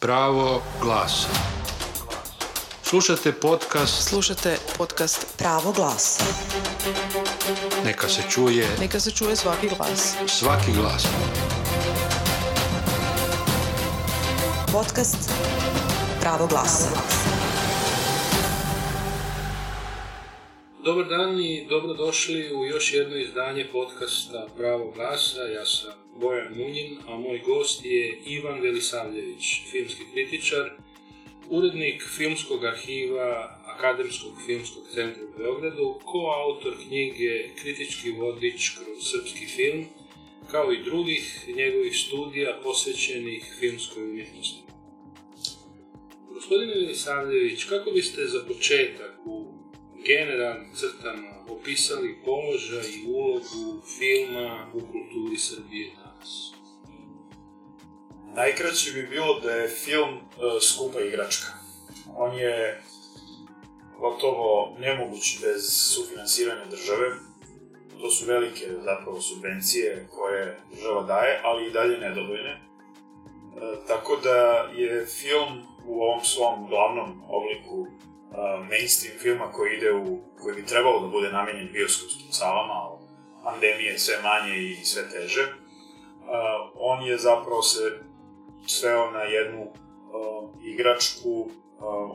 Pravo glasa. Slušate podcast Slušate podcast Pravo glasa. Neka se čuje Neka se čuje svaki glas. svaki glas. Podcast Pravo glasa. Dobar dan i dobrodošli u još jedno izdanje podcasta Pravo glasa. Ja sam Bojan Munjin, a moj gost je Ivan Velisavljević, filmski kritičar, urednik filmskog arhiva Akademskog filmskog centra u Beogradu, koautor knjige Kritički vodič kroz srpski film, kao i drugih njegovih studija posvećenih filmskoj umjetnosti. Gospodine Velisavljević, kako biste za početak u generalnim crtama opisali položaj i ulogu filma u kulturi Srbije danas? Najkraće bi bilo da je film e, skupa igračka. On je gotovo nemoguć bez sufinansiranja države. To su velike zapravo subvencije koje država daje, ali i dalje nedovoljne. E, tako da je film u ovom svom glavnom obliku mainstream filma koji ide u, koji bi trebalo da bude namenjen bioskopskim salama, ali pandemije sve manje i sve teže. E, on je zapravo se sveo na jednu uh, igračku uh,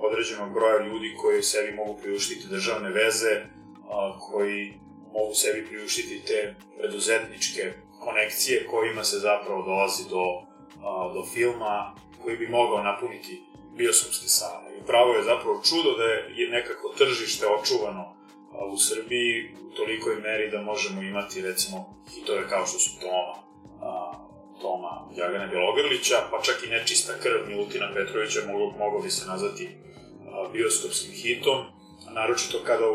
određenog broja ljudi koji sebi mogu priuštiti državne veze, uh, koji mogu sebi priuštiti te preduzetničke konekcije kojima se zapravo dolazi do, uh, do filma koji bi mogao napuniti bioskopske sale. I pravo je zapravo čudo da je nekako tržište očuvano u Srbiji u tolikoj meri da možemo imati recimo hitove kao što su Toma, uh, Toma Jagana Bjelogrlića, pa čak i nečista krv Milutina Petrovića mogo, mogo bi se nazvati a, bioskopskim hitom, a naročito kada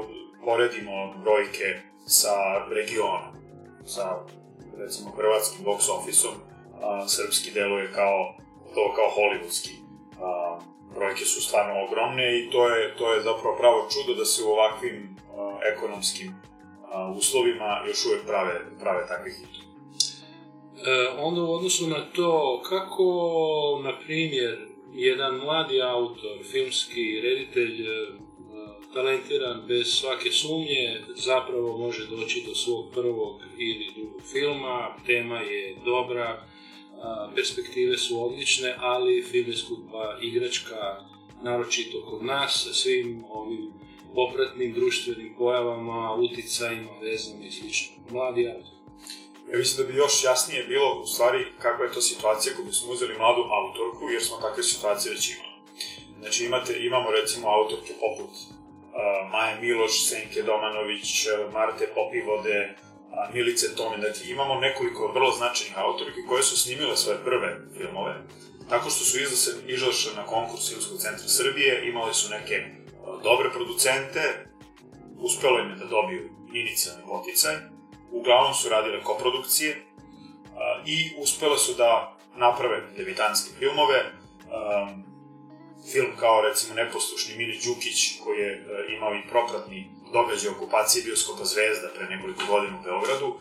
poredimo brojke sa regionom, sa recimo hrvatskim box office-om, a, srpski deluje kao to kao hollywoodski. A, brojke su stvarno ogromne i to je, to je zapravo pravo čudo da se u ovakvim a, ekonomskim a, uslovima još uvek prave, prave takve hitove. E, onda u odnosu na to, kako, na primjer, jedan mladi autor, filmski reditelj, e, talentiran bez svake sumnje, zapravo može doći do svog prvog ili drugog filma, tema je dobra, perspektive su odlične, ali film skupa igračka, naročito kod nas, sa svim ovim popratnim društvenim pojavama, uticajima, vezama i slično. Mladi autor. Ja mislim da bi još jasnije bilo u stvari kakva je to situacija ako bismo uzeli mladu autorku, jer smo takve situacije već imali. Znači imate, imamo recimo autorke poput uh, Maje Miloš, Senke Domanović, Marte Popivode, Milice Tome, dakle imamo nekoliko vrlo značajnih autorki koje su snimile svoje prve filmove, tako što su izlašle na konkurs Filmskog centra Srbije, imali su neke uh, dobre producente, uspelo im je da dobiju inicijalni poticaj, uglavnom su radile koprodukcije uh, i uspele su da naprave debitanske filmove. Film kao recimo Neposlušni Mili Đukić koji je uh, imao i propratni događaj okupacije bioskopa Zvezda pre nekoliko godina u Beogradu.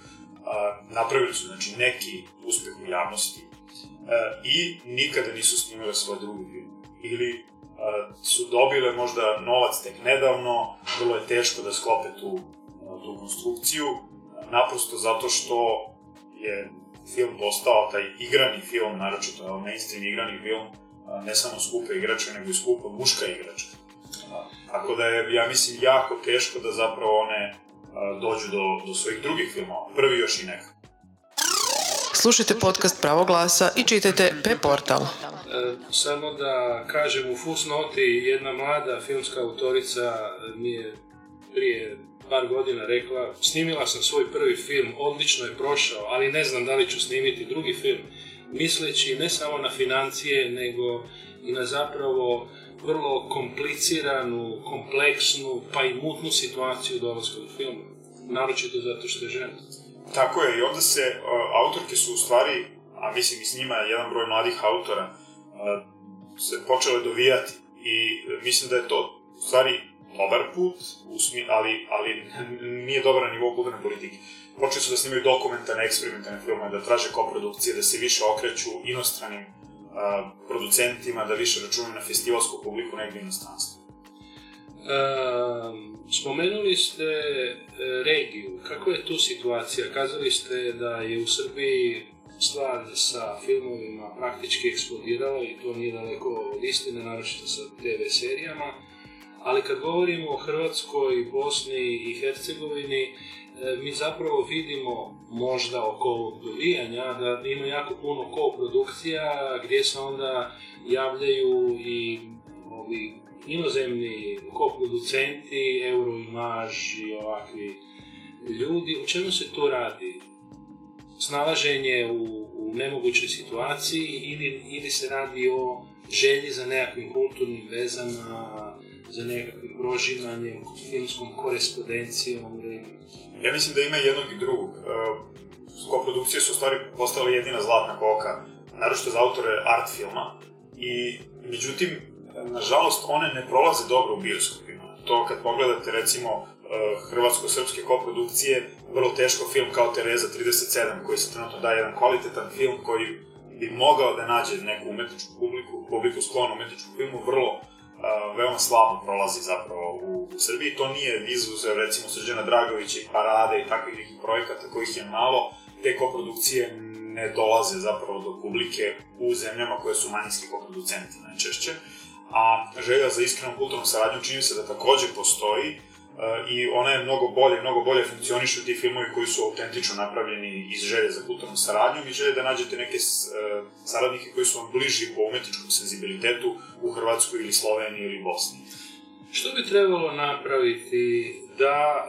Napravili su znači neki uspeh u javnosti uh, i nikada nisu snimale svoj drugi film. Ili uh, su dobile možda novac tek nedavno, vrlo je teško da sklope tu, tu konstrukciju, naprosto zato što je film postao taj igrani film, naročito mainstream igrani film, ne samo skupa igračka, nego i skupa muška igračka. Tako da je, ja mislim, jako teško da zapravo one dođu do, do svojih drugih filmova. Prvi još i neka. Slušajte podcast Pravo glasa i čitajte P-portal. E, samo da kažem u fusnoti, jedna mlada filmska autorica mi je prije par godina rekla, snimila sam svoj prvi film, odlično je prošao, ali ne znam da li ću snimiti drugi film, misleći ne samo na financije, nego i na zapravo vrlo kompliciranu, kompleksnu, pa i mutnu situaciju dolaska do filma. Naročito zato što je žena. Tako je, i onda se, uh, autorke su u stvari, a mislim i s njima jedan broj mladih autora, uh, se počele dovijati i uh, mislim da je to u stvari dobar put, usmi, ali, ali nije dobar na nivou kulturne politike. Počeli su da snimaju dokumentarne, eksperimentalne filmove, da traže koprodukcije, da se više okreću inostranim a, producentima da više računaju na festivalsku publiku negdje inostranstvu. Ehm, spomenuli ste e, regiju. Kako je tu situacija? Kazali ste da je u Srbiji stvar sa filmovima praktički eksplodirala i to nije daleko od istine, naročito sa TV serijama. Ali kad govorimo o Hrvatskoj, Bosni i Hercegovini, e, mi zapravo vidimo možda oko ovog dovijanja da ima jako puno koprodukcija gdje se onda javljaju i ovi inozemni koproducenti, Euroimage i ovakvi ljudi. O čemu se tu radi? Snalaženje u, u nemogućoj situaciji ili, ili se radi o želji za nekakvim kulturnim vezama, za nekakvim prožimanjem, filmskom korespondencijom. Ja mislim da ima jednog i drugog. E, koprodukcije su u stvari postale jedina zlatna koka, naročito za autore art filma. I, međutim, nažalost, one ne prolaze dobro u bioskopima. To kad pogledate, recimo, e, hrvatsko-srpske koprodukcije, vrlo teško film kao Tereza 37, koji se trenutno daje jedan kvalitetan film koji bi mogao da nađe neku umetničku publiku, publiku sklonu umetničku filmu, vrlo veoma slabo prolazi zapravo u, u Srbiji. To nije izuzev recimo Srđana Dragovića i Parade i takvih nekih projekata kojih je malo. Te koprodukcije ne dolaze zapravo do publike u zemljama koje su manjinski koproducenti najčešće. A želja za iskrenom kulturnom saradnjom čini se da takođe postoji i ona je mnogo bolje, mnogo bolje funkcionišu ti filmovi koji su autentično napravljeni iz želje za kulturnom saradnjom i želje da nađete neke e, saradnike koji su vam bliži po umetničkom senzibilitetu u Hrvatskoj ili Sloveniji ili Bosni. Što bi trebalo napraviti da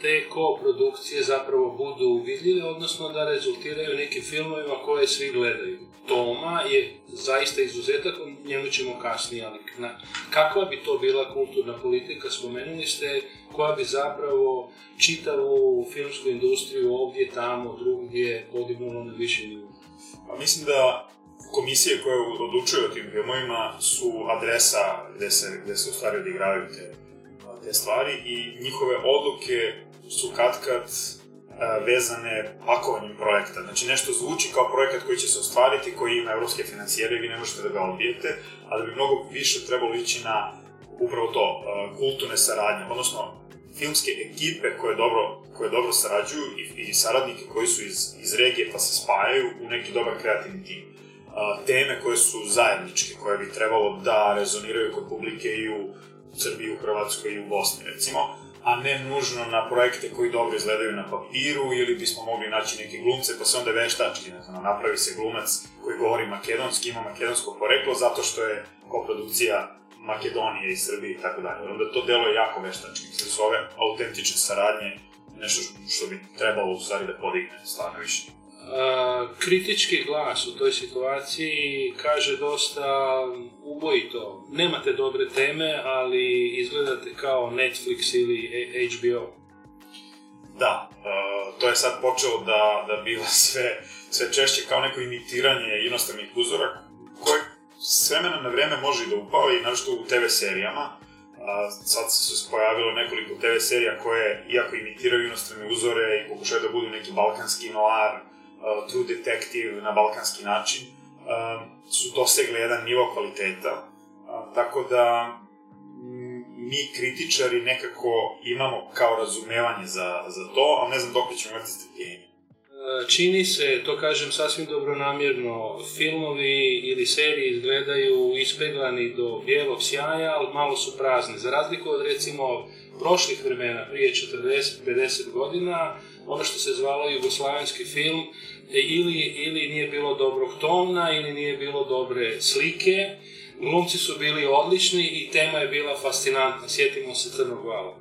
te koprodukcije zapravo budu vidljive, odnosno da rezultiraju nekim filmovima koje svi gledaju? Toma je zaista izuzetak, o njemu ćemo kasnije, ali na, kakva bi to bila kulturna politika, spomenuli ste, koja bi zapravo čitavu filmsku industriju ovdje, tamo, drugdje podignula na više nivo? Pa mislim da komisije koje odlučuju o tim filmovima su adresa gde se, gde se u stvari odigravaju te, te stvari i njihove odluke su kad kad vezane pakovanjem projekta. Znači nešto zvuči kao projekat koji će se ostvariti, koji ima evropske financijere i vi ne možete da ga odbijete, ali bi mnogo više trebalo ići na upravo to, kulturne saradnje, odnosno filmske ekipe koje dobro, koje dobro sarađuju i, i saradnike koji su iz, iz regije pa se spajaju u neki dobar kreativni tim. teme koje su zajedničke, koje bi trebalo da rezoniraju kod publike i u Srbiji, u Hrvatskoj i u Bosni, recimo a ne nužno na projekte koji dobro izgledaju na papiru ili bismo mogli naći neke glumce pa se onda veštački, znam, napravi se glumac koji govori makedonski, ima makedonsko poreklo zato što je koprodukcija Makedonije i Srbije i tako dalje. Onda to delo je jako veštački. Sve su ove autentične saradnje nešto što bi trebalo u stvari da podigne stvarno više kritički glas u toj situaciji kaže dosta ubojito. Nemate dobre teme, ali izgledate kao Netflix ili HBO. Da, to je sad počelo da, da biva sve, sve češće kao neko imitiranje inostranih uzora, koje s vremena na vreme može i da upao i našto u TV serijama. A, sad se pojavilo nekoliko TV serija koje, iako imitiraju inostrane uzore i pokušaju da budu neki balkanski noir, uh, True Detective na balkanski način, uh, su dosegle jedan nivo kvaliteta. Uh, tako da mi kritičari nekako imamo kao razumevanje za, za to, ali ne znam dok ćemo imati strpljenje. Uh, čini se, to kažem sasvim dobronamjerno, filmovi ili serije izgledaju ispeglani do bijelog sjaja, ali malo su prazni. Za razliku od recimo prošlih vremena, prije 40-50 godina, ono što se zvalo jugoslavenski film, e, ili, ili nije bilo dobrog tona, ili nije bilo dobre slike, glumci su bili odlični i tema je bila fascinantna, sjetimo se Crnog vala.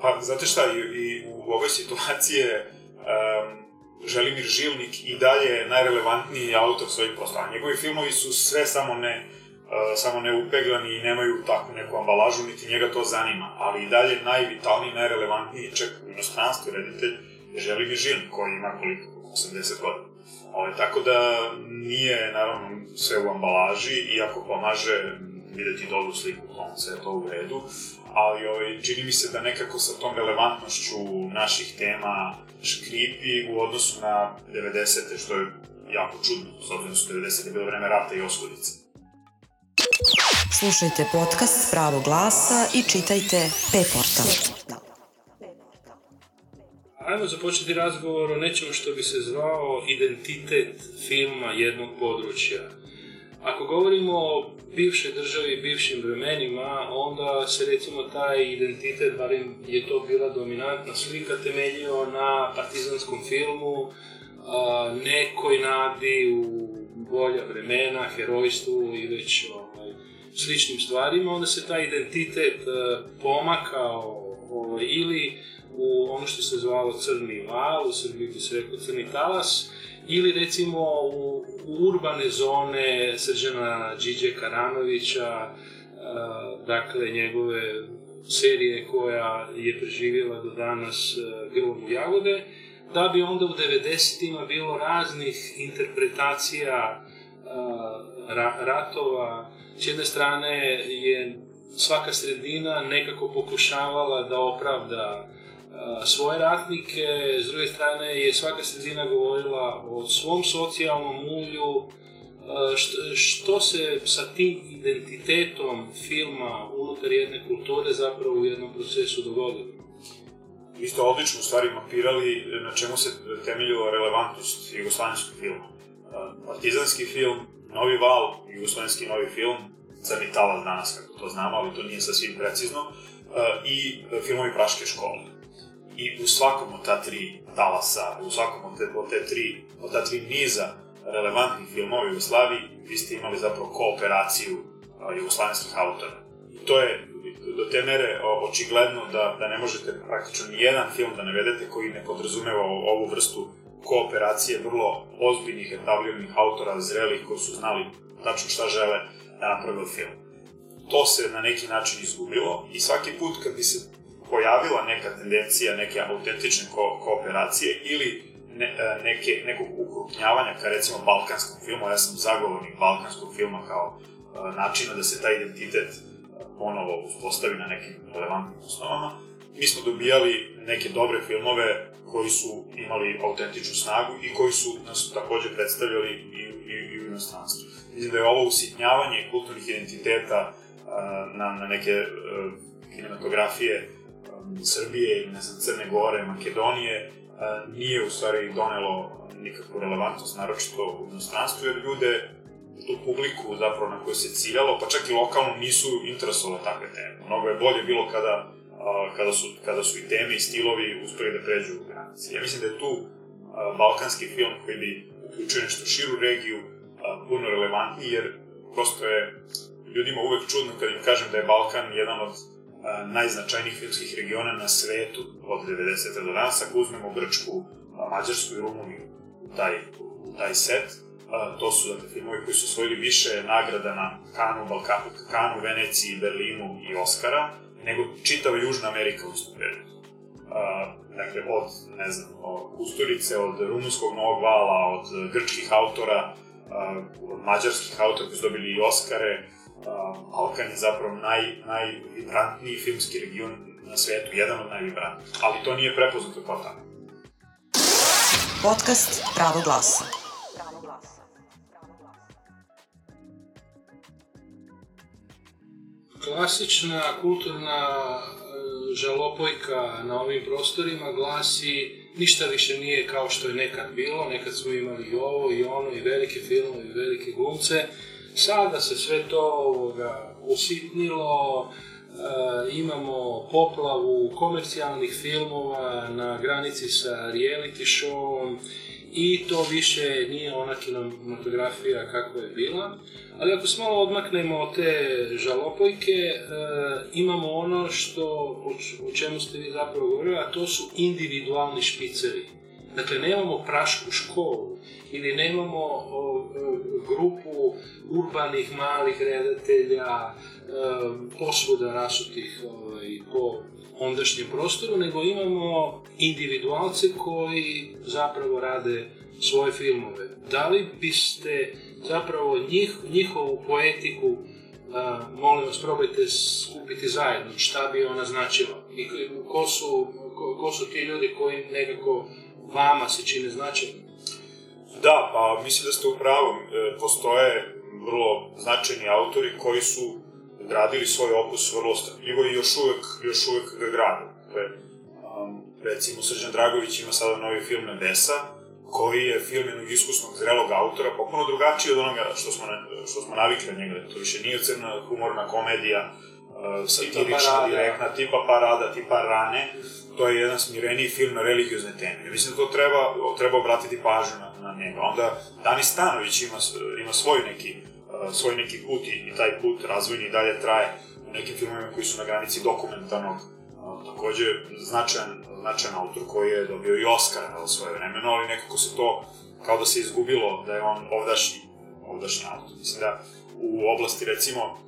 Pa, znate šta, i, i u ovoj situaciji um, Želimir Žilnik i dalje najrelevantniji autor svojih poslova. Njegovi filmovi su sve samo ne, uh, samo ne upeglani i nemaju takvu neku ambalažu, niti njega to zanima, ali i dalje najvitalniji, najrelevantniji, čak u inostranstvu reditelj, želi mi žil koji ima koliko, 80 godina. Ove, tako da nije, naravno, sve u ambalaži, iako pomaže videti dobru sliku konca, je to u redu, ali ovaj, čini mi se da nekako sa tom relevantnošću naših tema škripi u odnosu na 90. što je jako čudno, s obzirom da su 90. bilo vreme rata i oskudice. Slušajte podcast Pravo glasa i čitajte P-portal. Ajmo započeti razgovor o nečemu što bi se zvao identitet filma jednog područja. Ako govorimo o bivšoj državi, bivšim vremenima, onda se recimo taj identitet, barem je to bila dominantna slika, temeljio na partizanskom filmu, nekoj nadi u bolja vremena, herojstvu i već ovaj, sličnim stvarima, onda se taj identitet a, pomakao ovaj, ili u ono što se zvalo crni val, u Srbiji bi se rekao crni talas, ili recimo u, u urbane zone Srđana Điđe Karanovića, dakle njegove serije koja je preživjela do danas Grlom u jagode, da bi onda u 90-ima bilo raznih interpretacija ra, ratova. S jedne strane je svaka sredina nekako pokušavala da opravda svoje ratnike, s druge strane je svaka sredina govorila o svom socijalnom mulju, što, se sa tim identitetom filma unutar jedne kulture zapravo u jednom procesu dogodilo. Vi ste odlično u stvari mapirali na čemu se temeljila relevantnost jugoslavenskog filma. Partizanski film, Novi val, jugoslavenski novi film, Crni talas danas, kako to znamo, ali to nije sasvim precizno, i filmovi Praške škole i u svakom od ta tri talasa, u svakom od te, od te tri, od ta tri niza relevantnih filmova u Jugoslaviji, vi ste imali zapravo kooperaciju a, jugoslavenskih autora. I to je do te mere očigledno da, da ne možete praktično ni jedan film da navedete koji ne podrazumeva ovu vrstu kooperacije vrlo ozbiljnih, etabliranih autora, zrelih, koji su znali tačno šta žele naprave film. To se na neki način izgubilo i svaki put kad bi se pojavila neka tendencija neke autentične ko kooperacije ili ne, e, neke, nekog ukrupnjavanja ka recimo balkanskom filmu, ja sam zagovornik balkanskog filma kao uh, načina da se taj identitet uh, ponovo uspostavi na nekim relevantnim osnovama. Mi smo dobijali neke dobre filmove koji su imali autentičnu snagu i koji su nas takođe predstavljali i, i, i u inostranstvu. Mislim da je ovo usitnjavanje kulturnih identiteta na, na neke kinematografije Srbije ili ne znam, Crne Gore, Makedonije, nije u stvari donelo nikakvu relevantnost, naročito u inostranstvu, jer ljude, tu publiku zapravo na koju se ciljalo, pa čak i lokalno nisu interesovale takve teme. Mnogo je bolje bilo kada, kada, su, kada su i teme i stilovi uspeli da pređu u granice. Ja mislim da je tu balkanski film koji bi uključio nešto širu regiju puno relevantniji, jer prosto je ljudima uvek čudno kad im kažem da je Balkan jedan od najznačajnijih filmskih regiona na svetu od 90. do danas, ako uzmemo Grčku, Mađarsku i Rumuniju u taj, u taj set, to su dakle, filmovi koji su osvojili više nagrada na Kanu, Balkanu, Kanu, Veneciji, Berlinu i Oscara, nego čitava Južna Amerika u istom periodu. dakle, od, ne znam, od Kusturice, od rumunskog Novog vala, od grčkih autora, mađarskih autora koji su dobili i Oscare, Balkan je zapravo naj, najvibrantniji filmski region na svetu, jedan od najvibrantnijih, ali to nije prepoznato kao tako. Podcast Pravo glasa. Klasična kulturna e, žalopojka na ovim prostorima glasi ništa više nije kao što je nekad bilo, nekad smo imali i ovo i ono i velike filmove i velike glumce, Sada se sve to ovoga, usitnilo, e, imamo poplavu komercijalnih filmova na granici sa reality showom i to više nije ona kinematografija kakva je bila. Ali ako se malo odmaknemo od te žalopojke, e, imamo ono što, o, čemu ste vi zapravo govorili, a to su individualni špiceri. Dakle, nemamo prašku školu ili nemamo o, grupu urbanih malih redatelja, posvuda rasutih ovaj, po ondašnjem prostoru, nego imamo individualce koji zapravo rade svoje filmove. Da li biste zapravo njih, njihovu poetiku a, molim vas, probajte skupiti zajedno, šta bi ona značila i ko su, ko, ko su ti ljudi koji nekako vama se čine značajni? Da, pa mislim da ste u pravu. E, Postoje vrlo značajni autori koji su gradili svoj opus vrlo strpljivo i još uvek, još uvek ga grade. Dakle, um, recimo, Srđan Dragović ima sada novi film Nebesa, koji je film jednog iskusnog, zrelog autora, potpuno drugačiji od onoga što smo, što smo navikli od njega. To više nije crna humorna komedija, uh, satirična, direktna, tipa parada, tipa rane. To je jedan smireniji film na religiozne teme. Ja mislim da to treba, treba obratiti pažnju na, na njega. Onda Dani Stanović ima, ima svoj neki svoj neki put i, i taj put razvojni i dalje traje u nekim filmovima koji su na granici dokumentarnog. Takođe, značajan, značajan autor koji je dobio i Oscara na svoje vremeno, ali nekako se to kao da se izgubilo da je on ovdašnji, ovdašnji autor. Mislim da u oblasti, recimo,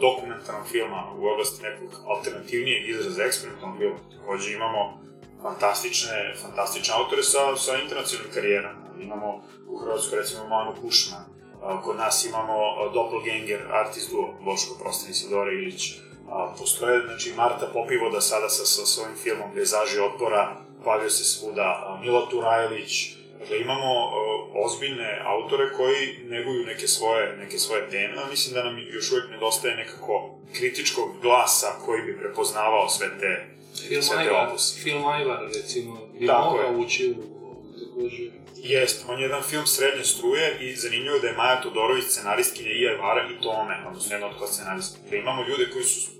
dokumentarnog filma, u oblasti nekog alternativnijeg izraza eksperimentalnog filma, takođe imamo fantastične, fantastične autore sa, sa internacionalnim karijerama. Imamo u Hrvatskoj, recimo, Manu Kušman, Kod nas imamo a, Doppelganger, Artist Duo, Boško Prostan i Sidora Ilić. Postoje, znači, Marta Popivoda sada sa, sa svojim filmom Pejzaži otpora, pavio se svuda, Mila Turajlić, Dakle, imamo a, ozbiljne autore koji neguju neke svoje, neke svoje teme, a mislim da nam još uvek nedostaje nekako kritičkog glasa koji bi prepoznavao sve te, Film sve te opuse. film Ajvar, recimo, bi Tako mogao ući u takođe. Jest, on je jedan film srednje struje i zanimljivo je da je Maja Todorović scenaristkinja i Ajvara i Tome, odnosno jedna od kod scenarista. Dakle, imamo ljude koji su uh,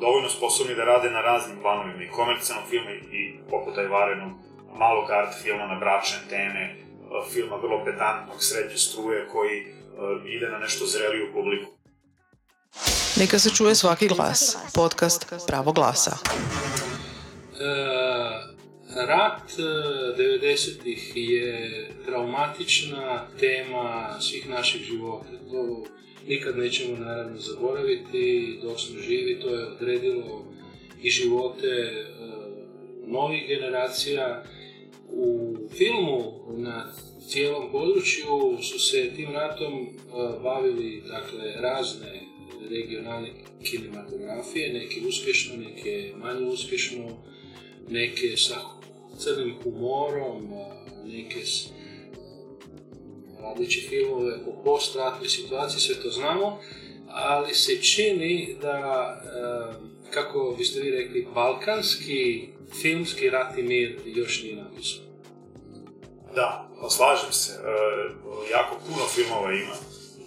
dovoljno sposobni da rade na raznim planovima i komercijalnog filma i, poput Ajvara jednog malog art filma na bračne teme, uh, filma vrlo pedantnog srednje struje koji uh, ide na nešto zreliju publiku. Neka se čuje svaki glas. Podcast Pravo glasa. E, rat e, 90-ih je traumatična tema svih naših života. To nikad nećemo naravno zaboraviti, dok smo živi to je odredilo i živote e, novih generacija. U filmu na cijelom području su se tim ratom e, bavili dakle, razne regionalne kinematografije, neke uspješno, neke manje uspješno, neke sa crnim humorom, a, neke s radeći filmove o postratnoj situaciji, sve to znamo, ali se čini da, e, kako biste vi rekli, balkanski filmski rat i mir još nije napisan. Da, pa slažem se. E, jako puno filmova ima.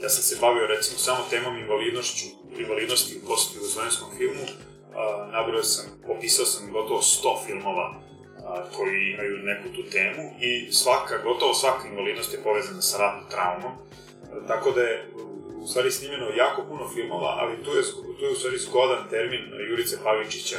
Ja sam se bavio recimo samo temom invalidnošću, invalidnosti u post-jugoslovenskom filmu. A, nabrojao sam, opisao sam gotovo 100 filmova koji imaju neku tu temu i svaka, gotovo svaka invalidnost je povezana sa ratnom traumom. Tako da je u stvari snimljeno jako puno filmova, ali tu je, tu je u stvari zgodan termin Jurice Pavičića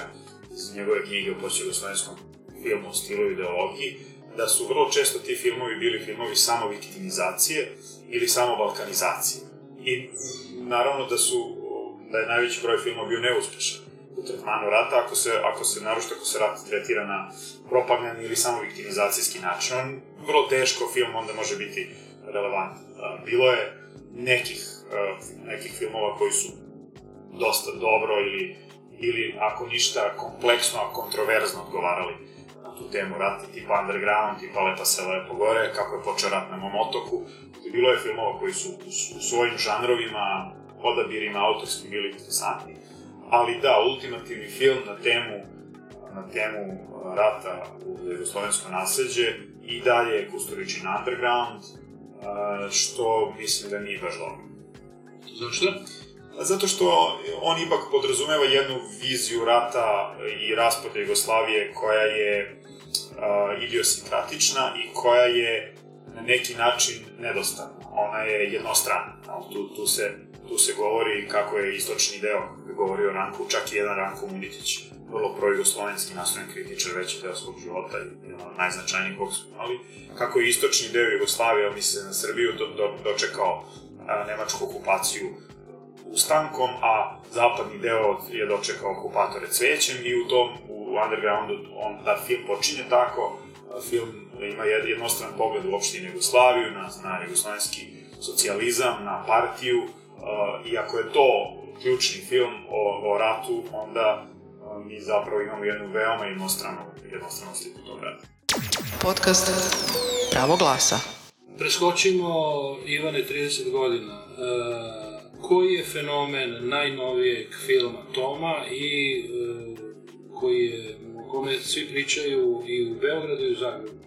iz njegove knjige o post-jugoslovenskom filmu stilu ideologiji, da su vrlo često ti filmovi bili filmovi samo viktimizacije ili samo balkanizacije. I naravno da su, da je najveći broj filmova bio neuspešan u tretmanu rata, ako se, ako se, naročito ako se rat tretira na propagandni ili samo viktimizacijski način. On vrlo teško film onda može biti relevantan. A, Bilo je nekih, nekih filmova koji su dosta dobro ili, ili ako ništa kompleksno, a kontroverzno odgovarali na tu temu rata, tipa Underground, tipa Lepa se lepo gore, kako je počeo rat na mom otoku. Bilo je filmova koji su u, u svojim žanrovima, odabirima autorskim bili interesantni. Ali da, ultimativni film na temu na temu rata u jugoslovensko nasleđe i dalje je Kusturičin Underground, što mislim da nije baš dobro. Zašto? Zato što on ipak podrazumeva jednu viziju rata i raspada Jugoslavije koja je uh, idiosinkratična i koja je na neki način nedostatna. Ona je jednostrana. Ali Tu, tu, se, tu se govori kako je istočni deo, kako govori o Ranku, čak i jedan Ranko Munitić, vrlo pro-jugoslovenski nastrojen kritičar veći deo svog života i jedan od najznačajnijih kog smo imali, kako je istočni deo Jugoslavije, misle na Srbiju, do, do, dočekao a, nemačku okupaciju ustankom, a zapadni deo je dočekao okupatore cvećem i u tom, u undergroundu, on, da film počinje tako, film ima jed, jednostran pogled uopšte i na Jugoslaviju, na, na jugoslovenski socijalizam, na partiju, a, i ako je to ključni film o, o ratu, onda mi zapravo imamo jednu veoma jednostranu, jednostranu sliku tog rata. Podcast Pravo glasa. preskočimo Ivane 30 godina. E, koji je fenomen najnovijeg filma Toma i e, koji je, o kome svi pričaju i u Beogradu i u Zagrebu?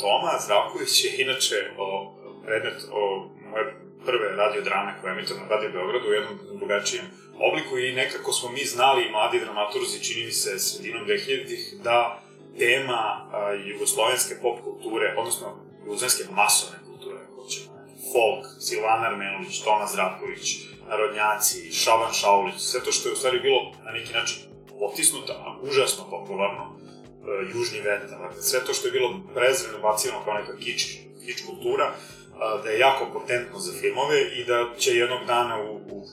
Toma Zdravković je inače o, predmet o moje prve radiodrame koje je na Radio Beogradu u jednom drugačijem obliku i nekako smo mi znali, mladi dramaturzi, čini mi se sredinom 2000-ih, da tema a, jugoslovenske pop kulture, odnosno jugoslovenske masovne kulture, ako ćemo, folk, Silvana Armelović, Toma Zdravković, Narodnjaci, Šaban Šaulić, sve to što je u stvari bilo na neki način potisnuto, a užasno popularno, e, južni vetar, dakle, sve to što je bilo prezreno bacivano kao neka kič, kič kultura, da je jako potentno za filmove i da će jednog dana u, u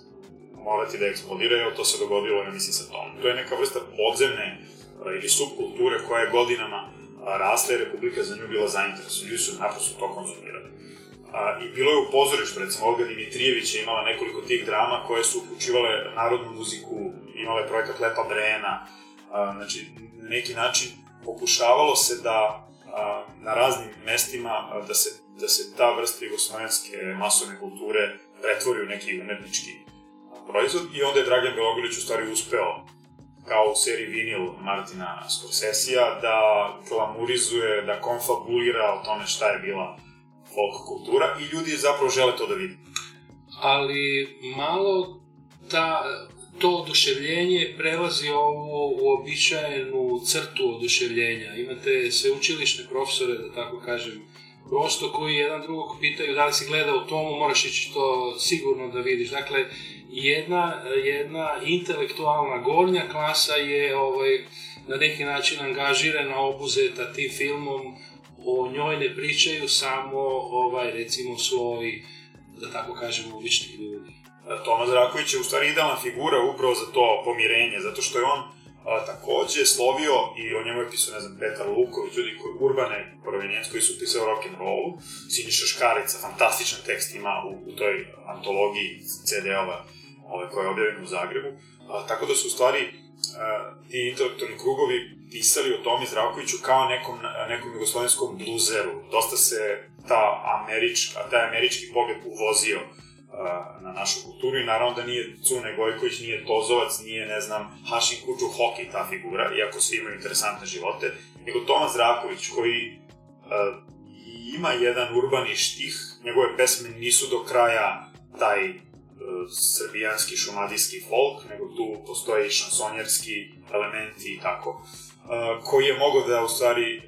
morati da eksplodira, jer to se dogodilo, ja mislim, sa tom. To je neka vrsta podzemne ili subkulture koja je godinama rasla i Republika za nju bila zainteresovana, ljudi su naprosto to konzumirali. A, I bilo je u pozorištu, recimo Olga Dimitrijević je imala nekoliko tih drama koje su uključivale narodnu muziku, imale projekat Lepa Brena, a, znači na neki način pokušavalo se da a, na raznim mestima a, da se, da se ta vrsta jugoslovenske masovne kulture pretvori u neki umetnički proizvod i onda je Dragan Belogolić u stvari uspeo kao u seriji Vinil Martina Scorsesea da glamurizuje, da konfabulira o tome šta je bila folk kultura i ljudi zapravo žele to da vidi. Ali malo ta, to oduševljenje prelazi ovu uobičajenu crtu oduševljenja. Imate sveučilišne profesore, da tako kažem, prosto koji jedan drugog pitaju da li si gledao tomu, moraš ići to sigurno da vidiš. Dakle, jedna, jedna intelektualna gornja klasa je ovaj, na neki način angažirana, obuzeta tim filmom, o njoj ne pričaju samo, ovaj, recimo, svoji, da tako kažemo, obični ljudi. Toma Zraković je u stvari idealna figura upravo za to pomirenje, zato što je on a, takođe slovio i o njemu je pisao, ne znam, Petar Luković, ljudi koji, urbane provenijenc koji su pisao rock and Siniša Škarica, fantastičan tekst ima u, u toj antologiji CD-ova ove, koja je objavljena u Zagrebu, a, tako da su u stvari a, ti intelektualni krugovi pisali o Tomi Zdravkoviću kao nekom, nekom jugoslovenskom bluzeru. Dosta se ta američka, taj američki pogled uvozio na našu kulturu i naravno da nije Cune Gojković, nije Tozovac, nije, ne znam, Hašin Kuču Hoki ta figura, iako svi imaju interesantne živote, nego Toma Zdravković koji uh, ima jedan urbani štih, njegove pesme nisu do kraja taj uh, srbijanski šumadijski folk, nego tu postoje i šansonjerski elementi i tako, uh, koji je mogao da u stvari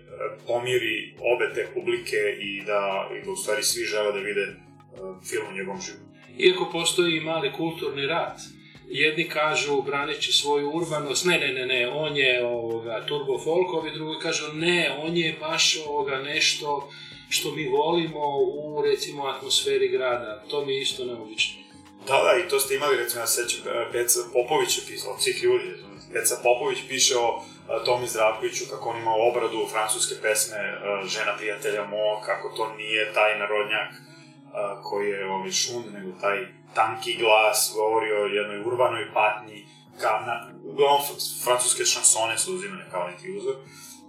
pomiri obe te publike i da, i da u stvari svi žele da vide film o njegovom životu iako postoji mali kulturni rat. Jedni kažu, braneći svoju urbanost, ne, ne, ne, ne, on je ovoga, turbo folk, ovi drugi kažu, ne, on je baš ovoga nešto što mi volimo u, recimo, atmosferi grada. To mi je isto neobično. Da, da, i to ste imali, recimo, ja sećam, Peca Popović je pisao, svih ljudi, Peca Popović piše o Tomi Zdravkoviću, kako on ima obradu francuske pesme Žena prijatelja Mo, kako to nije taj narodnjak, a, koji je ovaj, šund, nego taj tanki glas govori o jednoj urbanoj patnji, ka, na, uglavnom francuske šansone su uzimane kao neki uzor.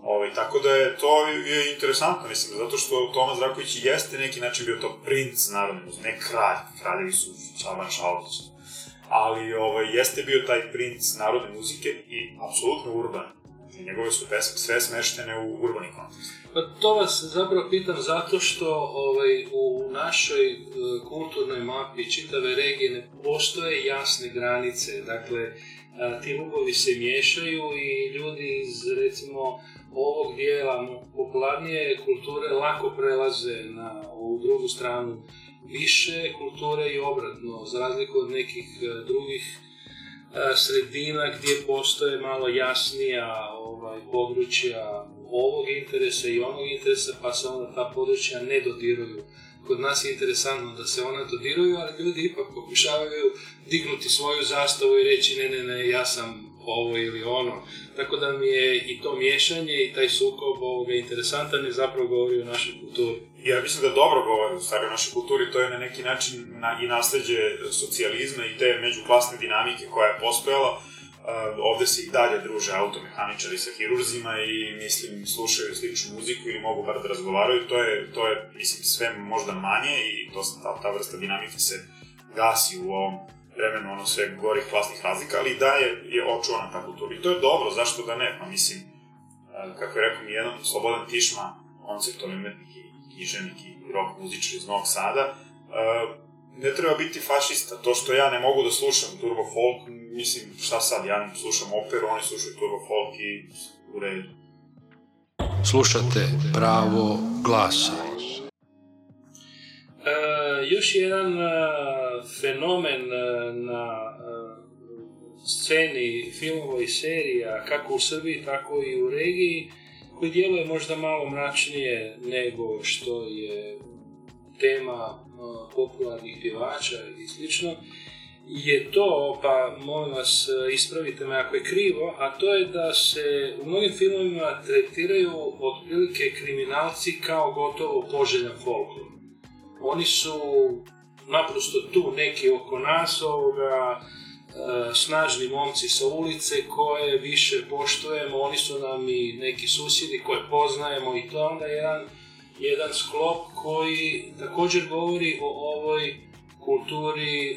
Ovaj, tako da je to je interesantno, mislim, zato što Tomas Draković jeste neki način bio to princ narodne muzike, ne kralj, kraljevi su Šaban Šaulić, ali ovaj, jeste bio taj princ narodne muzike i apsolutno urban. Njegove su pesme sve smeštene u urbani kontekst. Pa to vas zapravo pitam zato što ovaj, u našoj uh, kulturnoj mapi čitave regije ne postoje jasne granice. Dakle, a, ti lugovi se miješaju i ljudi iz, recimo, ovog dijela popularnije kulture lako prelaze na ovu drugu stranu više kulture i obratno, za razliku od nekih uh, drugih sredina gdje postoje malo jasnija ovaj, područja ovog interesa i onog interesa, pa se onda ta područja ne dodiruju. Kod nas je interesantno da se ona dodiruju, ali ljudi ipak pokušavaju dignuti svoju zastavu i reći ne, ne, ne, ja sam ovo ili ono. Tako da mi je i to miješanje i taj sukob ovoga interesantan i zapravo govori o našoj kulturi. Ja mislim da dobro govori u stvari o našoj kulturi, to je na neki način na, i nasledđe socijalizma i te međuklasne dinamike koja je postojala, ovde se i dalje druže automehaničari sa hirurzima i, mislim, slušaju sličnu muziku ili mogu bar da razgovaraju, to je, to je mislim, sve možda manje i to, ta, ta vrsta dinamike se gasi u ovom vremenu ono sve gorih klasnih razlika, ali da je, je očuvana ta kultura. I to je dobro, zašto da ne? Pa mislim, kako je rekao mi jedan Slobodan Tišma, konceptualni umetnik i književnik i rock muzičar iz Novog Sada, ne treba biti fašista. To što ja ne mogu da slušam turbo folk, mislim, šta sad, ja ne slušam operu, oni slušaju turbo folk i u redu. Slušate pravo glasa. E, još jedan uh, fenomen uh, na uh, sceni filmova i serija, kako u Srbiji, tako i u regiji, koji djeluje možda malo mračnije nego što je tema popularnih pjevača i slično, je to, pa molim vas ispravite me ako je krivo, a to je da se u mnogim filmovima tretiraju otprilike kriminalci kao gotovo poželjan folklor. Oni su naprosto tu neki oko nas, ovoga, snažni momci sa ulice koje više poštujemo, oni su nam i neki susjedi koje poznajemo i to je onda jedan jedan sklop koji također govori o ovoj kulturi e,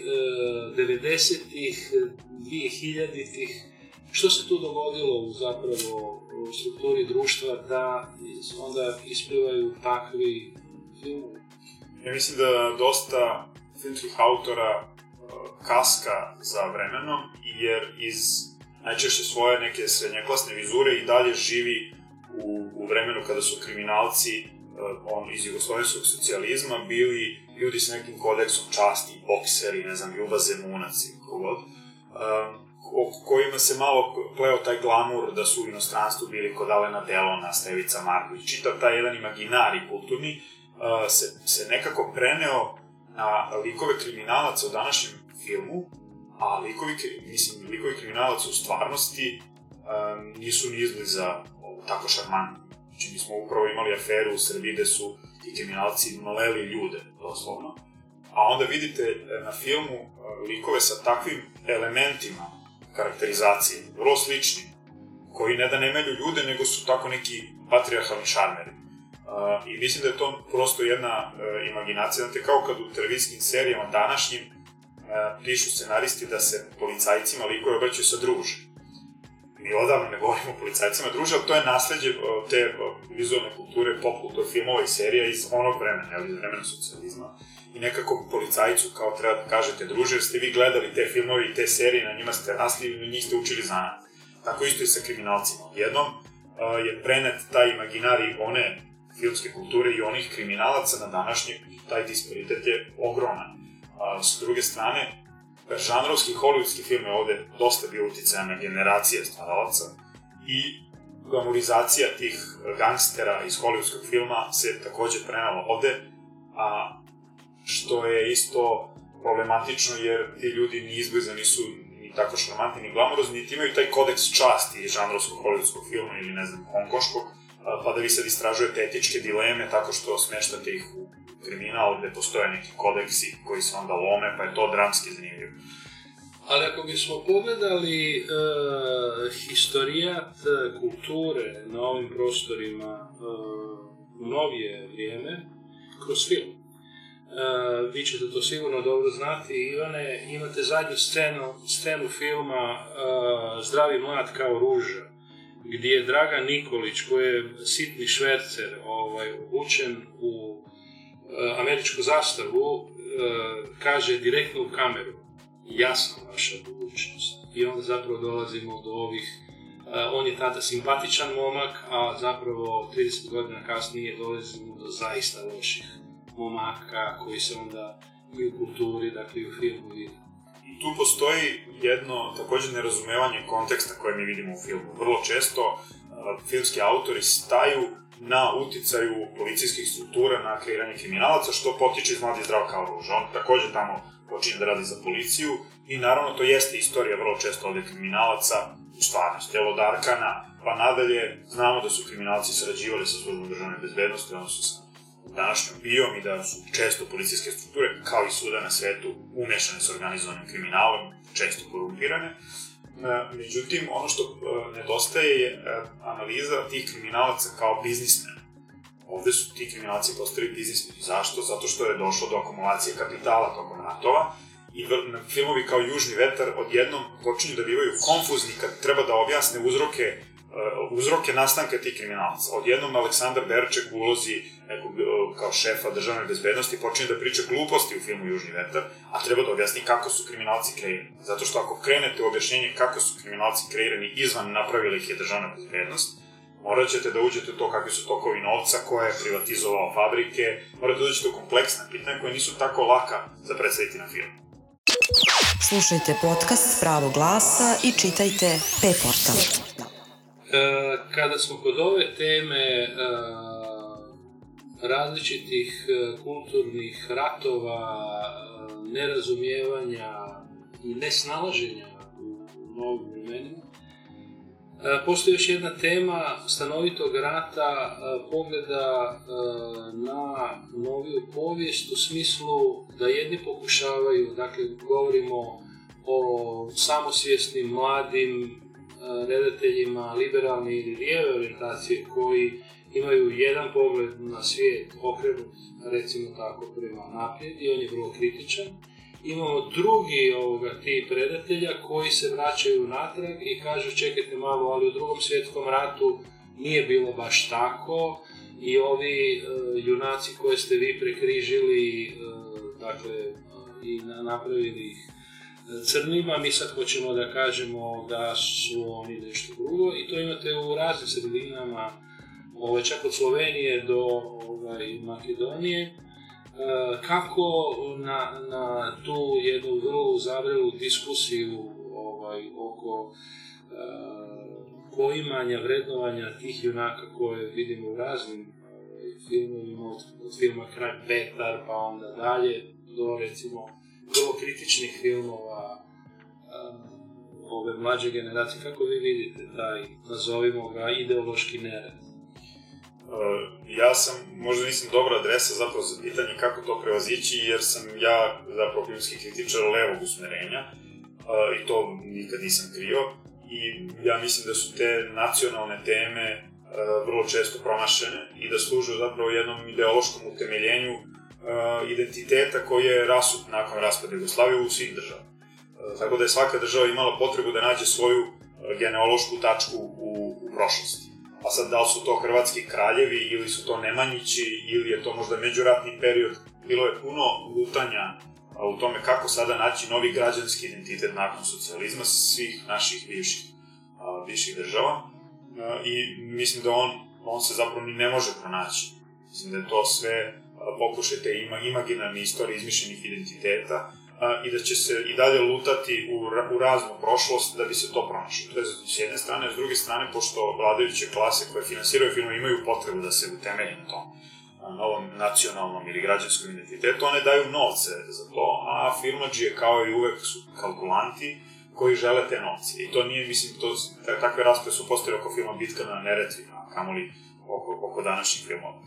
90-ih, 2000-ih, što se tu dogodilo u zapravo u strukturi društva da onda isplivaju takvi filmovi? Ja mislim da dosta filmskih autora e, kaska za vremenom, jer iz najčešće svoje neke srednjeklasne vizure i dalje živi u, u vremenu kada su kriminalci Uh, on, iz jugoslovenskog socijalizma bili ljudi s nekim kodeksom časti, bokseri, ne znam, Ljuba Zemunac i kogod, um, o kojima se malo pleo taj glamur da su u inostranstvu bili kod Alena Delona, Stevica Marković, čitav taj jedan imaginari kulturni uh, se, se nekako preneo na likove kriminalaca u današnjem filmu, a likovi, mislim, likovi kriminalaca u stvarnosti nisu ni izbliza tako šarmantni Znači, mi smo upravo imali aferu u Srbiji gde su ti kriminalci moleli ljude, doslovno. A onda vidite e, na filmu e, likove sa takvim elementima karakterizacije, vrlo slični, koji ne da nemaju ljude, nego su tako neki patriarhalni šarmeri. Uh, I mislim da je to prosto jedna imaginacija, znate, kao kad u televizijskim serijama današnjim pišu scenaristi da se policajcima likove obraćaju sa druže mi odavno ne govorimo o policajcima druže, ali to je nasledđe te vizualne kulture, pop kulture, filmova i serija iz onog vremena, ali iz vremena socijalizma. I nekako policajcu kao treba da kažete druže, ste vi gledali te filmove i te serije, na njima ste rasli i njih ste učili zanat. Tako isto i sa kriminalcima. Jednom je prenet taj imaginari one filmske kulture i onih kriminalaca na današnji, taj disparitet je ogroman. S druge strane, žanrovski hollywoodski film je ovde dosta bio uticajan na generacije stvaralaca i glamorizacija tih gangstera iz hollywoodskog filma se takođe prenala ovde, a što je isto problematično jer ti ljudi ni izbliza nisu ni tako šarmantni ni glamurozni, niti imaju taj kodeks časti žanrovskog hollywoodskog filma ili ne znam, hongkoškog, pa da vi sad istražujete etičke dileme tako što smeštate ih u kriminal gde postoje neki kodeksi koji se onda lome, pa je to dramski zanimljivo. Ali ako bismo pogledali e, historijat kulture na ovim prostorima e, u novije vrijeme, kroz film, e, vi ćete to sigurno dobro znati, Ivane, imate zadnju scenu, scenu filma e, Zdravi mlad kao ruža, gdje je Dragan Nikolić, koji je sitni švercer, ovaj, učen u e, američku zastavu, e, kaže direktno u kameru, ja sam vaša budućnost. I onda zapravo dolazimo do ovih, uh, on je tada simpatičan momak, a zapravo 30 godina kasnije dolazimo do zaista loših momaka koji se onda i u kulturi, dakle i u filmu vidi. Tu postoji jedno takođe nerazumevanje konteksta koje mi vidimo u filmu. Vrlo često filmski autori staju na uticaju policijskih struktura na kreiranje kriminalaca, što potiče iz Mladi zdrav kao ruža. On takođe tamo počinje da radi za policiju i naravno to jeste istorija vrlo često ovde kriminalaca u stvarnosti, evo od Arkana, pa nadalje znamo da su kriminalci sarađivali sa službom državne bezbednosti, odnosno sa današnjom bijom i da su često policijske strukture, kao i suda na svetu, umešane sa organizovanim kriminalom, često korumpirane. E, Međutim, ono što e, nedostaje je e, analiza tih kriminalaca kao biznismena. Ovde su ti kriminalci postali biznismeni. Zašto? Zato što je došlo do akumulacije kapitala tokom ratova i filmovi kao Južni vetar odjednom počinju da bivaju konfuzni kad treba da objasne uzroke uzroke nastanka tih kriminalaca. Odjednom Aleksandar Berček u ulozi nekog kao šefa državne bezbednosti počinje da priča gluposti u filmu Južni vetar, a treba da objasni kako su kriminalci kreirani. Zato što ako krenete u objašnjenje kako su kriminalci kreirani izvan napravila ih je državna bezbednost, morat ćete da uđete u to kakvi su tokovi novca, ko je privatizovao fabrike, morate da uđete u kompleksna pitanja koje nisu tako laka za predstaviti na filmu. Slušajte podcast Pravo glasa i čitajte P-portal. E, kada smo kod ove teme e, različitih e, kulturnih ratova, e, nerazumijevanja i nesnalaženja u novim vremenima, e, postoji još jedna tema stanovitog rata, pogleda na noviju povijest u smislu da jedni pokušavaju, dakle govorimo o samosvjesnim mladim redateljima liberalne ili lijeve orijentacije koji imaju jedan pogled na svijet okrenut, recimo tako, prema naprijed i on je vrlo kritičan. Imamo drugi ovoga tip redatelja koji se vraćaju natrag i kažu čekajte malo, ali u drugom svjetskom ratu nije bilo baš tako i ovi e, junaci koje ste vi prekrižili, e, dakle, e, i na- napravili ih crnima, mi sad hoćemo da kažemo da su oni nešto drugo i to imate u raznim sredinama, ovaj, čak od Slovenije do ovaj, Makedonije, E, kako na, na tu jednu vrlo uzavrelu diskusiju ovaj, oko e, poimanja, vrednovanja tih junaka koje vidimo u raznim ovaj, filmovima, od, od filma Kralj Petar, pa onda dalje, do recimo vrlo kritičnih filmova ove mlađe generacije. Kako vi vidite taj, nazovimo ga, ideološki nered? Uh, ja sam, možda nisam dobra adresa zapravo za pitanje kako to prevazići, jer sam ja zapravo filmski kritičar levog usmerenja uh, i to nikad nisam krio i ja mislim da su te nacionalne teme uh, vrlo često promašene i da služe zapravo jednom ideološkom utemeljenju identiteta koji je rasut nakon raspada Jugoslavije u svih država. Tako da je svaka država imala potrebu da nađe svoju genealošku tačku u, u prošlosti. Pa sad, da li su to hrvatski kraljevi, ili su to Nemanjići, ili je to možda međuratni period, bilo je puno lutanja u tome kako sada naći novi građanski identitet nakon socijalizma svih naših bivših, bivših država. I mislim da on, on se zapravo ni ne može pronaći. Mislim da je to sve a, pokušaj te ima, imaginarne istorije izmišljenih identiteta, i da će se i dalje lutati u, u raznu prošlost da bi se to pronašlo. To je s jedne strane, s druge strane, pošto vladajuće klase koje finansiraju film imaju potrebu da se utemelje na tom a, novom nacionalnom ili građanskom identitetu, one daju novce za to, a firmađije kao i uvek su kalkulanti koji žele te novce. I to nije, mislim, to, ta- takve rasprave su postale oko filma Bitka na Neretvi, a kamoli oko, oko današnjih filmova.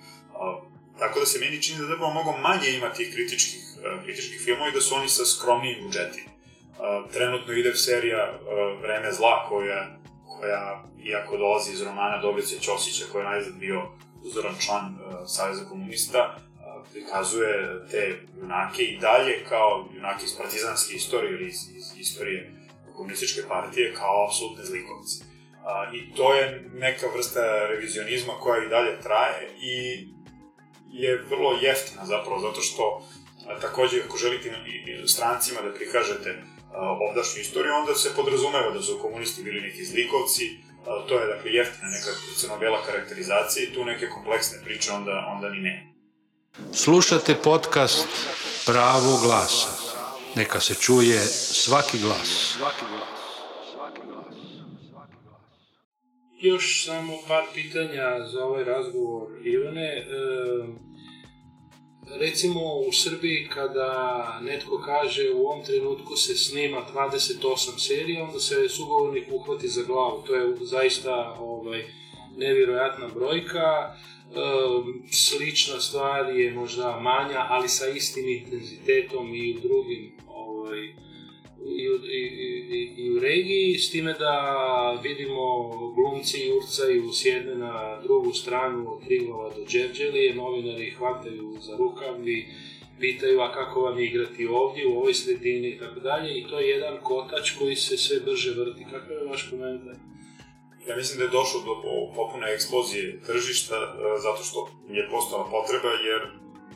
Tako da se meni čini da zapravo mnogo manje ima tih kritičkih, uh, kritičkih filmova i da su oni sa skromnijim budžetima. Uh, trenutno ide serija uh, Vreme zla koja, koja, iako dolazi iz romana Dobrice Ćosića, koji je najzad bio uzoran član Saveza komunista, prikazuje te junake i dalje kao junake iz partizanske istorije ili iz, iz istorije komunističke partije kao apsolutne zlikovce. I to je neka vrsta revizionizma koja i dalje traje i je vrlo jeftina zapravo, zato što a, takođe ako želite strancima da prikažete a, ovdašnju istoriju, onda se podrazumeva da su komunisti bili neki zlikovci, a, to je dakle jeftina neka crno-bela karakterizacija i tu neke kompleksne priče onda, onda ni ne. Slušate podcast Pravo glasa. Neka se čuje svaki glas. Još samo par pitanja za ovaj razgovor, Ivane. E, recimo u Srbiji kada netko kaže u ovom trenutku se snima 28 serija, onda se sugovornik uhvati za glavu. To je zaista ovaj, nevjerojatna brojka. E, slična stvar je možda manja, ali sa istim intenzitetom i u drugim ovaj, i i, i, i u regiji s time da vidimo glumci jurcaju s jedne na drugu stranu od Triglova do Đevđelije, novinari ih hvataju za rukav i pitaju a kako vam je igrati ovdje, u ovoj sredini i tako dalje i to je jedan kotač koji se sve brže vrti. Kakav je vaš komentar? Ja mislim da je došlo do popune eksplozije tržišta e, zato što je postala potreba jer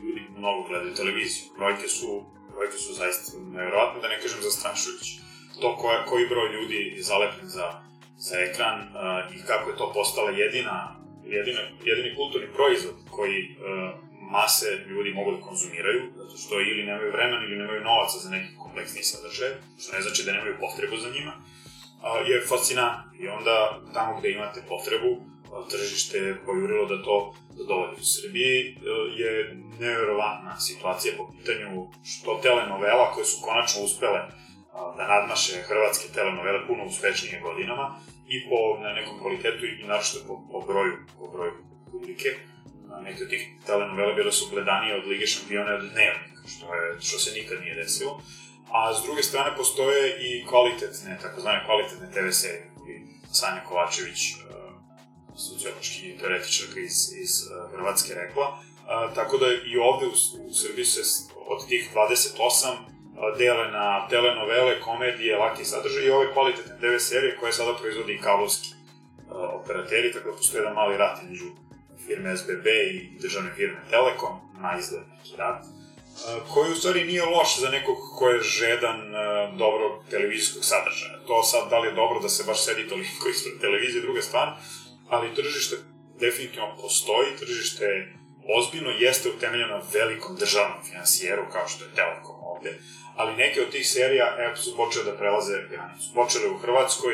ljudi mnogo gledaju televiziju. Brojke su, brojke su zaista nevjerojatne, da ne kažem zastrašujući. To koja, koji broj ljudi je zalepljen za, za ekran uh, i kako je to postala jedina, jedina, jedini kulturni proizvod koji uh, mase ljudi mogu da konzumiraju, zato što ili nemaju vremena ili nemaju novaca za neki kompleksni sadržaj, što ne znači da nemaju potrebu za njima, je fascinantno. I onda, tamo gde imate potrebu, tržište pojurilo da to zadovolji. U Srbiji e, je neverovatna situacija po pitanju što telenovela koje su konačno uspele da nadmaše hrvatske telenovele puno uspešnije godinama i po na nekom kvalitetu i našto po, po broju, po broju publike neke od tih telenovela bile su gledanije od Lige šampiona od dnevnika, što, je, što se nikad nije desilo. A s druge strane postoje i kvalitetne, takozvane kvalitetne TV serije, Sanja Kovačević, sociološki teoretičarka iz, iz uh, Hrvatske rekla. Uh, tako da i ovde u, u Srbiji se od tih 28 dele na telenovele, komedije, laki sadržaj i ove kvalitetne TV serije koje sada proizvodi kablovski operateri, tako da postoje jedan mali rat među firme SBB i državne firme Telekom, na izgled neki rad, koji u stvari nije loš za nekog ko je žedan dobrog televizijskog sadržaja. To sad, da li je dobro da se baš sedi toliko ispred televizije, druga stvar, ali tržište definitivno postoji, tržište je ozbiljno, jeste utemeljeno velikom državnom finansijeru, kao što je Telekom ovde, ali neke od tih serija, evo, su počele da prelaze granicu. Počele u Hrvatskoj,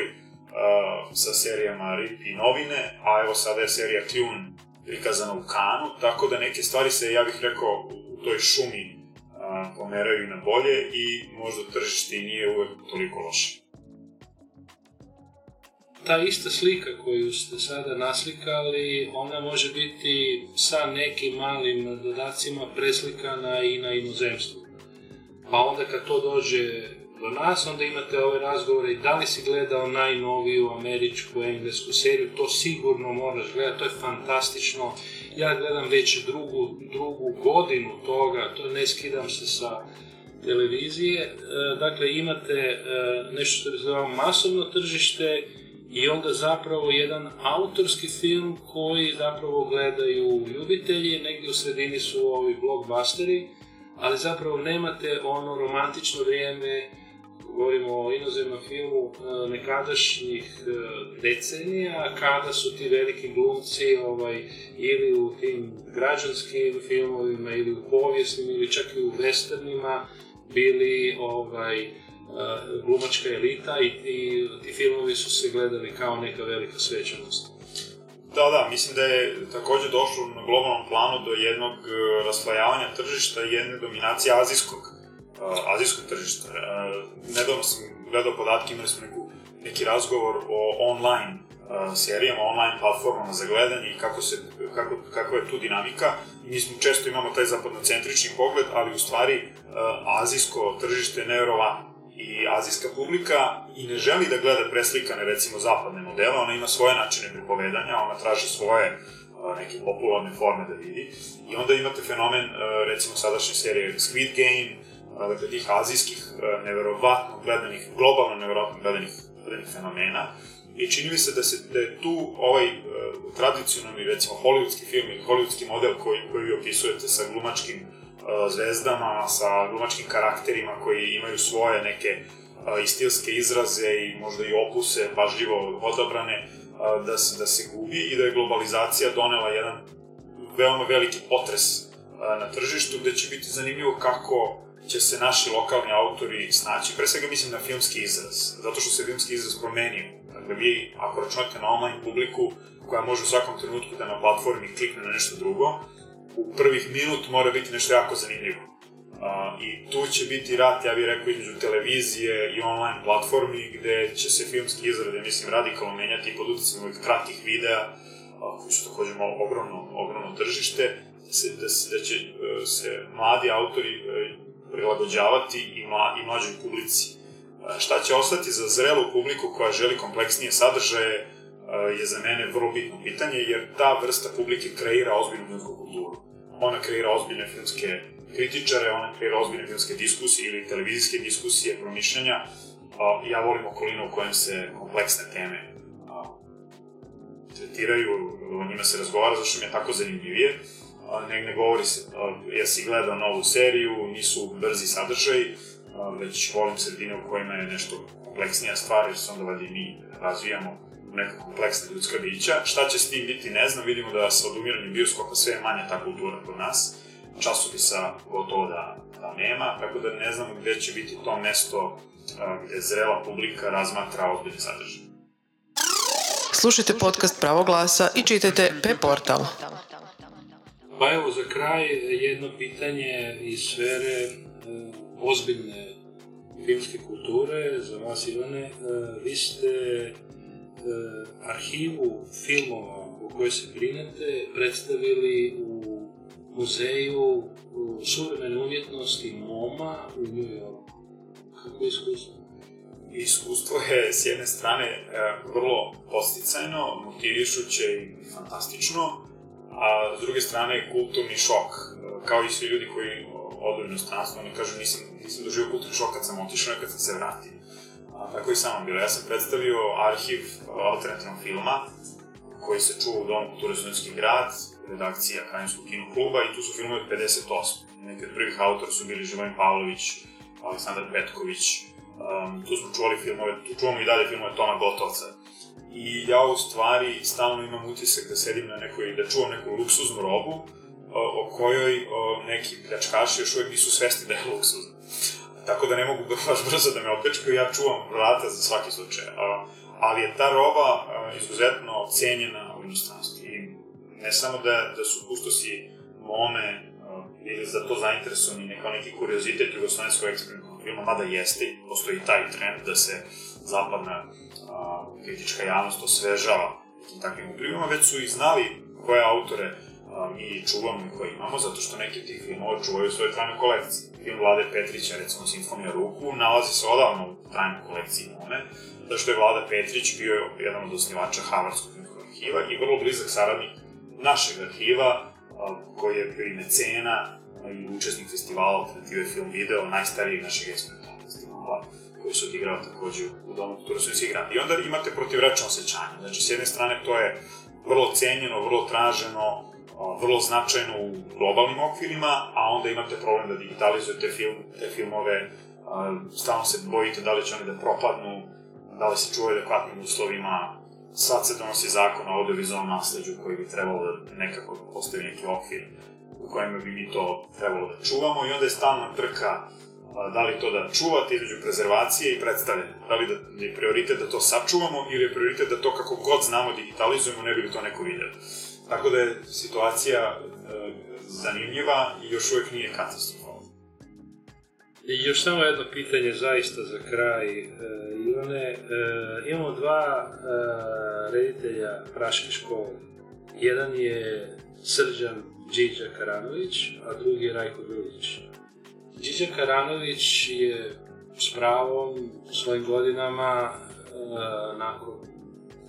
Uh, sa serijama RIP i novine, a evo sada je serija Kljun prikazano u kanu, tako da neke stvari se, ja bih rekao, u toj šumi a, pomeraju na bolje i možda tržište i nije uvek toliko loše. Ta ista slika koju ste sada naslikali, ona može biti sa nekim malim dodacima preslikana i na inozemstvu. Pa onda kad to dođe do nas, onda imate ove razgovore i da li si gledao najnoviju američku, englesku seriju, to sigurno moraš gledati, to je fantastično. Ja gledam već drugu, drugu godinu toga, to ne skidam se sa televizije. E, dakle, imate e, nešto što se zove masovno tržište i onda zapravo jedan autorski film koji zapravo gledaju ljubitelji, negdje u sredini su ovi blockbusteri, ali zapravo nemate ono romantično vrijeme govorimo o inozemnom filmu e, nekadašnjih e, decenija, kada su ti veliki glumci ovaj, ili u tim građanskim filmovima, ili u povijesnim, ili čak i u westernima, bili ovaj, glumačka elita i, i ti filmovi su se gledali kao neka velika svečanost. Da, da, mislim da je takođe došlo na globalnom planu do jednog raslajavanja tržišta i jedne dominacije azijskog azijskog tržišta. Nedavno sam gledao podatke, imali smo neku, neki razgovor o online serijama, online platformama za gledanje i kako se, kako, kakva je tu dinamika. Mi smo često imamo taj zapadnocentrični pogled, ali u stvari azijsko tržište je nevjerovatno i azijska publika i ne želi da gleda preslikane recimo zapadne modele, ona ima svoje načine pripovedanja, ona traži svoje neke popularne forme da vidi i onda imate fenomen recimo sadašnje serije Squid Game, dakle, tih azijskih, e, neverovatno gledanih, globalno neverovatno gledanih, gledanih fenomena. I čini mi se da, se, da je tu ovaj tradicionalni, recimo, hollywoodski film ili hollywoodski model koji, koji vi opisujete sa glumačkim zvezdama, sa glumačkim karakterima koji imaju svoje neke uh, i stilske izraze i možda i opuse pažljivo odabrane, uh, da, se, da se gubi i da je globalizacija donela jedan veoma veliki potres uh, na tržištu, gde će biti zanimljivo kako će se naši lokalni autori snaći, pre svega mislim na filmski izraz, zato što se filmski izraz promenio. Dakle, vi, ako računate na online publiku, koja može u svakom trenutku da na platformi klikne na nešto drugo, u prvih minut mora biti nešto jako zanimljivo. Uh, I tu će biti rat, ja bih rekao, između televizije i online platformi, gde će se filmski izrade, mislim, radikalno menjati pod utjecom ovih kratkih videa, uh, koji su takođe malo ogromno, ogromno tržište, da, se, da, se, da će uh, se mladi autori uh, prilagođavati i, mla, i mlađoj publici. Šta će ostati za zrelu publiku koja želi kompleksnije sadržaje e, je za mene vrlo bitno pitanje, jer ta vrsta publike kreira ozbiljnu filmsku kulturu. Ona kreira ozbiljne filmske kritičare, ona kreira ozbiljne filmske diskusije ili televizijske diskusije, promišljanja. Ja volim okolinu u kojem se kompleksne teme tretiraju, o njima se razgovara, zašto mi je tako zanimljivije. Ne, ne govori se, jesi gledao novu seriju, nisu brzi sadržaj, već volim sredine u kojima je nešto kompleksnija stvar, jer se onda vadi mi razvijamo neka kompleksna ljudska bića. Šta će s tim biti, ne znam, vidimo da sa odumiranjem bioskopa sve je manja ta kultura kod nas. Časopisa gotovo da, da nema, tako da ne znam gde će biti to mesto gde zrela publika razmatra ozbiljni sadržaj. Slušajte podcast Pravo glasa i čitajte P-portal. Pa evo, za kraj jedno pitanje iz sfere e, ozbiljne filmske kulture za vas Ivane. E, vi ste arhivu filmova o kojoj se brinete predstavili u muzeju suvremene umjetnosti MoMA u New Yorku. Kako je iskustvo? Iskustvo je s jedne strane e, vrlo posticajno, motivišuće i fantastično, a s druge strane kulturni šok, e, kao i svi ljudi koji odu u inostranstvo, oni kažu nisam, nisam doživio kulturni šok kad sam otišao, kad sam se vratio. A, tako i samo bilo. Ja sam predstavio arhiv alternativnog filma, koji se čuva u Domu kulture Studentski grad, redakcija Krajinskog kino kluba i tu su filmovi od 58. Neki od prvih autora su bili Živojin Pavlović, Aleksandar Petković, um, tu smo čuvali filmove, tu čuvamo i dalje filmove Toma Gotovca. I ja u stvari stalno imam utisak da sedim na nekoj, da čuvam neku luksuznu robu, o, o kojoj o, neki pljačkaši još uvek nisu svesti da je luksuzna. Tako da ne mogu baš brzo da me opljačkaju, ja čuvam vrata za svaki slučaj. A, ali je ta roba a, izuzetno cenjena u inostranstvu. I ne samo da, da su kustosi Mome ili za to zainteresovani ne kao neki kuriozitet jugoslovenskog eksperimentalnog filma, mada jeste, postoji taj trend da se zapadna a, kritička javnost osvežava nekim takvim ukrivima, već su i znali koje autore a, mi čuvamo i koje imamo, zato što neki tih filmova čuvaju svoje trajne kolekcije. Vlade Petrića, recimo Simfonija ruku, nalazi se odavno u trajnoj kolekciji Mone, zašto je Vlada Petrić bio jedan od osnivača filmskog arhiva i vrlo blizak saradnik našeg arhiva, koji je bio i mecena i učesnik festivala Alternative Film Video, najstarijeg našeg eksperimentalnog festivala koji se odigrao takođe u Domu kulture Sovjetski grad. I onda imate protivrečno osjećanje. Znači, s jedne strane, to je vrlo cenjeno, vrlo traženo, vrlo značajno u globalnim okvirima, a onda imate problem da digitalizujete film, te filmove, stalno se bojite da li će oni da propadnu, da li se čuvaju adekvatnim uslovima, sad se donosi zakon o audiovizualnom nasledđu koji bi trebalo da nekako postavi neki okvir u kojem bi mi to trebalo da čuvamo i onda je stalna trka da li to da čuvate između prezervacije i predstavljanja. Da li da je prioritet da to sačuvamo ili je prioritet da to kako god znamo digitalizujemo, ne bi li to neko video. Tako da je situacija e, zanimljiva i još uvek nije katastrofalna. I još samo jedno pitanje zaista za kraj, e, Ivane. E, imamo dva e, reditelja Praške škole. Jedan je Srđan Điđa Karanović, a drugi je Rajko Grlić. Điđa Karanović je s pravom svojim godinama e, nakon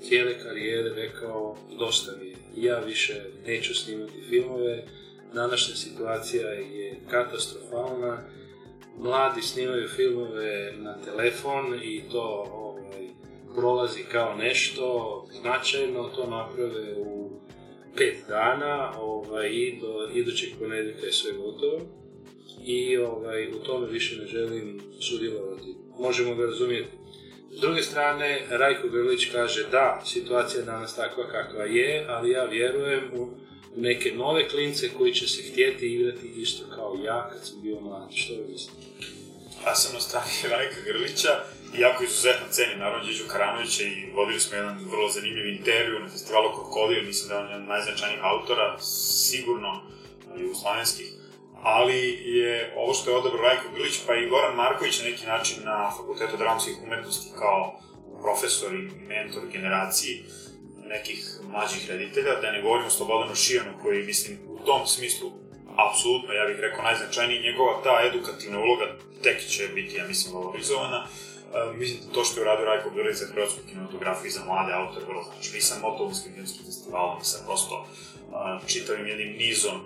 cijele karijere rekao dosta mi ja više neću snimati filmove, današnja situacija je katastrofalna, mladi snimaju filmove na telefon i to ovaj, prolazi kao nešto značajno, to naprave u pet dana ovaj, i do idućeg ponedjeljka je sve gotovo i ovaj, u tome više ne želim sudjelovati. Možemo ga razumijeti. S druge strane, Rajko Grlić kaže da, situacija je danas takva kakva je, ali ja vjerujem u neke nove klince koji će se htjeti igrati isto kao ja kad sam bio mlad. Što vi mislite? Ja sam na strani Rajka Grlića, jako izuzetno cenim naravno Điđu Karanovića i vodili smo jedan vrlo zanimljiv intervju na festivalu Krokodil, mislim da je on jedan najznačajnijih autora, sigurno jugoslovenskih, ali je ovo što je odabrao Rajko Grlić, pa i Goran Marković na neki način na Fakultetu dramskih umetnosti kao profesor i mentor generaciji nekih mlađih reditelja, da ne govorimo o Slobodanu Šijanu koji, mislim, u tom smislu apsolutno, ja bih rekao, najznačajniji njegova ta edukativna uloga tek će biti, ja mislim, valorizovana. Uh, mislim da to što je uradio Rajko Bilić za hrvatsku kinematografiju za mlade autore vrlo znači. I sa Motovskim filmskim festivalom i prosto uh, čitavim jednim nizom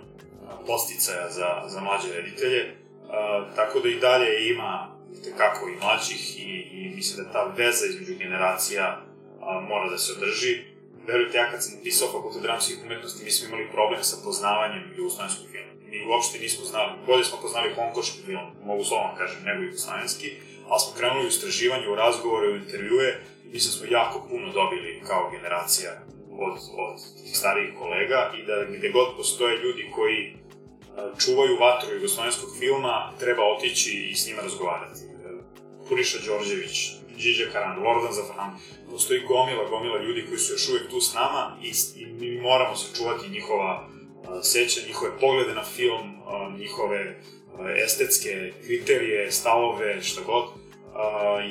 posticaja za, za mlađe reditelje. Uh, tako da i dalje ima kako i mlađih i, i mislim da ta veza između generacija a, mora da se održi. Verujte, ja kad sam pisao fakultet dramskih umetnosti, mi smo imali problem sa poznavanjem jugoslovenskog filma. Mi uopšte nismo znali, bolje smo poznali hongkoški film, mogu slovno kažem, nego jugoslovenski, ali smo krenuli u istraživanje, u razgovore, u intervjue mislim da smo jako puno dobili kao generacija od, od starijih kolega i da gde god postoje ljudi koji čuvaju vatru jugoslovenskog filma, treba otići i s njima razgovarati. Puriša Đorđević, Điđa Karan, Lordan Zafran, postoji gomila, gomila ljudi koji su još uvek tu s nama i, i mi moramo sačuvati njihova uh, seća, njihove poglede na film, njihove estetske kriterije, stavove, šta god,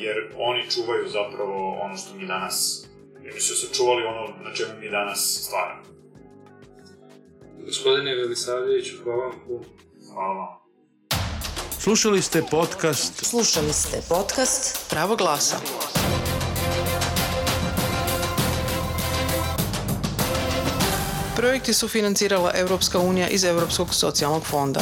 jer oni čuvaju zapravo ono što mi danas, jer su sačuvali ono na čemu mi danas stvaramo. Gospodine Velisavljeviću, hvala vam puno. Hvala vam. Slušali ste podcast Slušali ste podcast Pravo glasa. Projekti su financirala Europska unija iz Europskog socijalnog fonda.